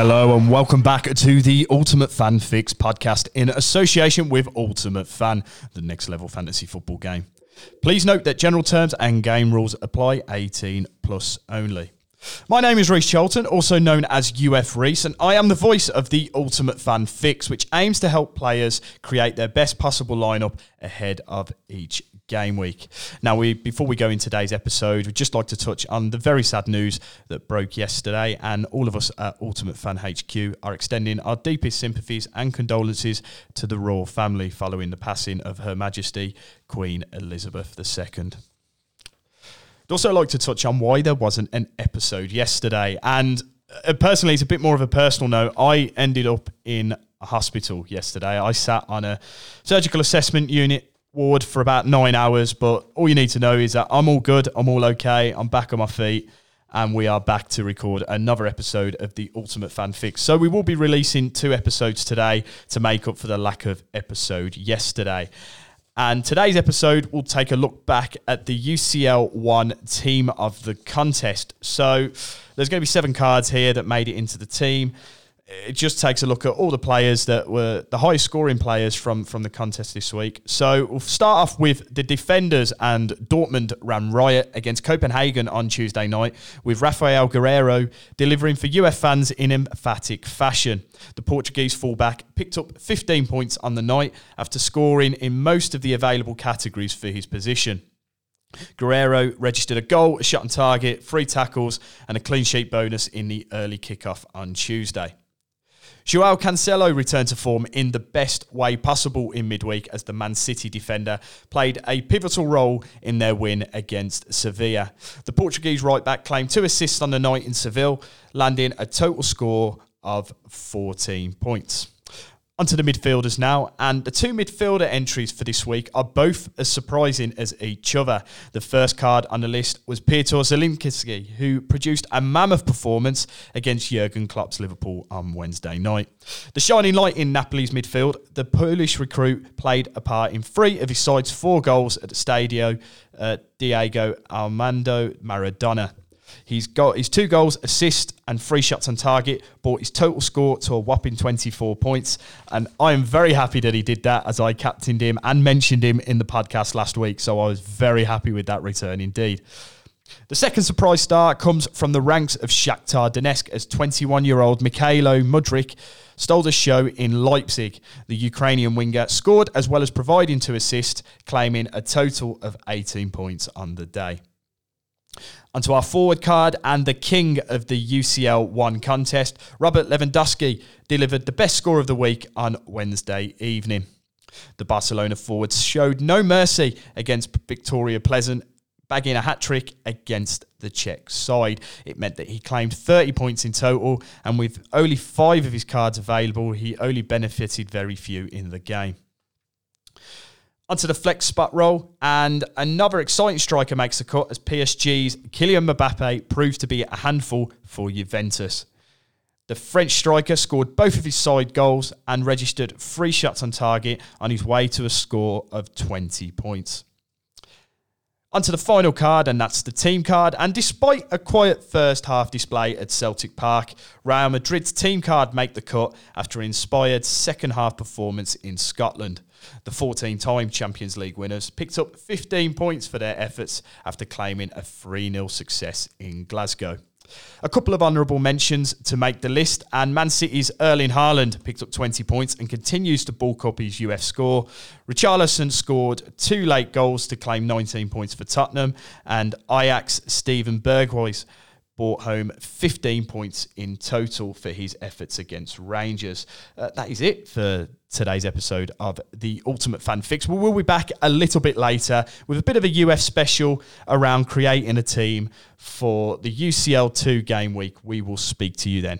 Hello and welcome back to the Ultimate Fan Fix podcast in association with Ultimate Fan, the next level fantasy football game. Please note that general terms and game rules apply 18 plus only. My name is Reece Charlton, also known as UF Reece, and I am the voice of the Ultimate Fan Fix, which aims to help players create their best possible lineup ahead of each game week. Now, we before we go in today's episode, we'd just like to touch on the very sad news that broke yesterday, and all of us at Ultimate Fan HQ are extending our deepest sympathies and condolences to the royal family following the passing of Her Majesty Queen Elizabeth II. I'd also like to touch on why there wasn't an episode yesterday. And uh, personally, it's a bit more of a personal note. I ended up in a hospital yesterday. I sat on a surgical assessment unit ward for about nine hours, but all you need to know is that I'm all good, I'm all okay, I'm back on my feet, and we are back to record another episode of the Ultimate Fan Fix. So we will be releasing two episodes today to make up for the lack of episode yesterday. And today's episode will take a look back at the UCL 1 team of the contest. So there's going to be seven cards here that made it into the team. It just takes a look at all the players that were the highest scoring players from, from the contest this week. So we'll start off with the defenders, and Dortmund ran riot against Copenhagen on Tuesday night, with Rafael Guerreiro delivering for UF fans in emphatic fashion. The Portuguese fullback picked up 15 points on the night after scoring in most of the available categories for his position. Guerreiro registered a goal, a shot on target, three tackles, and a clean sheet bonus in the early kickoff on Tuesday. Joao Cancelo returned to form in the best way possible in midweek as the Man City defender played a pivotal role in their win against Sevilla. The Portuguese right back claimed two assists on the night in Seville, landing a total score of 14 points. Onto the midfielders now, and the two midfielder entries for this week are both as surprising as each other. The first card on the list was Piotr Zielinski, who produced a mammoth performance against Jurgen Klopp's Liverpool on Wednesday night. The shining light in Napoli's midfield, the Polish recruit played a part in three of his side's four goals at the Stadio uh, Diego Armando Maradona. He's got his two goals, assist, and three shots on target, brought his total score to a whopping 24 points. And I am very happy that he did that as I captained him and mentioned him in the podcast last week. So I was very happy with that return indeed. The second surprise star comes from the ranks of Shakhtar Donetsk as 21 year old Mykhailo Mudryk stole the show in Leipzig. The Ukrainian winger scored as well as providing two assists, claiming a total of 18 points on the day. Onto our forward card and the king of the UCL 1 contest, Robert Lewandowski, delivered the best score of the week on Wednesday evening. The Barcelona forwards showed no mercy against Viktoria Plzen, bagging a hat trick against the Czech side. It meant that he claimed 30 points in total, and with only five of his cards available, he only benefited very few in the game. Onto the flex spot role, and another exciting striker makes a cut as PSG's Kylian Mbappe proves to be a handful for Juventus. The French striker scored both of his side goals and registered three shots on target on his way to a score of 20 points. Onto the final card, and that's the team card. And despite a quiet first half display at Celtic Park, Real Madrid's team card make the cut after an inspired second half performance in Scotland. The 14 time Champions League winners picked up 15 points for their efforts after claiming a 3 0 success in Glasgow. A couple of honourable mentions to make the list, and Man City's Erling Haaland picked up 20 points and continues to bulk up his UF score. Richarlison scored two late goals to claim 19 points for Tottenham, and Ajax Steven Berghuis brought home 15 points in total for his efforts against Rangers. Uh, that is it for today's episode of the Ultimate Fan Fix. We will be back a little bit later with a bit of a UF special around creating a team for the UCL 2 game week. We will speak to you then.